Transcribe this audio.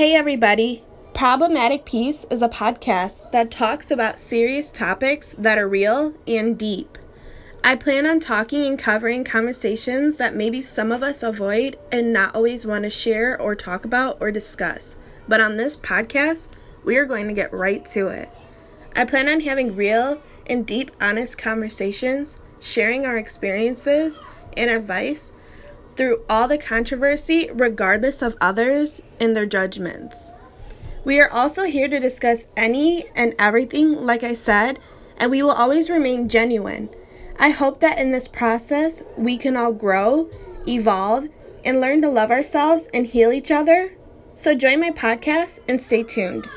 Hey, everybody. Problematic Peace is a podcast that talks about serious topics that are real and deep. I plan on talking and covering conversations that maybe some of us avoid and not always want to share or talk about or discuss. But on this podcast, we are going to get right to it. I plan on having real and deep, honest conversations, sharing our experiences and advice through all the controversy, regardless of others and their judgments. We are also here to discuss any and everything, like I said, and we will always remain genuine. I hope that in this process, we can all grow, evolve, and learn to love ourselves and heal each other. So join my podcast and stay tuned.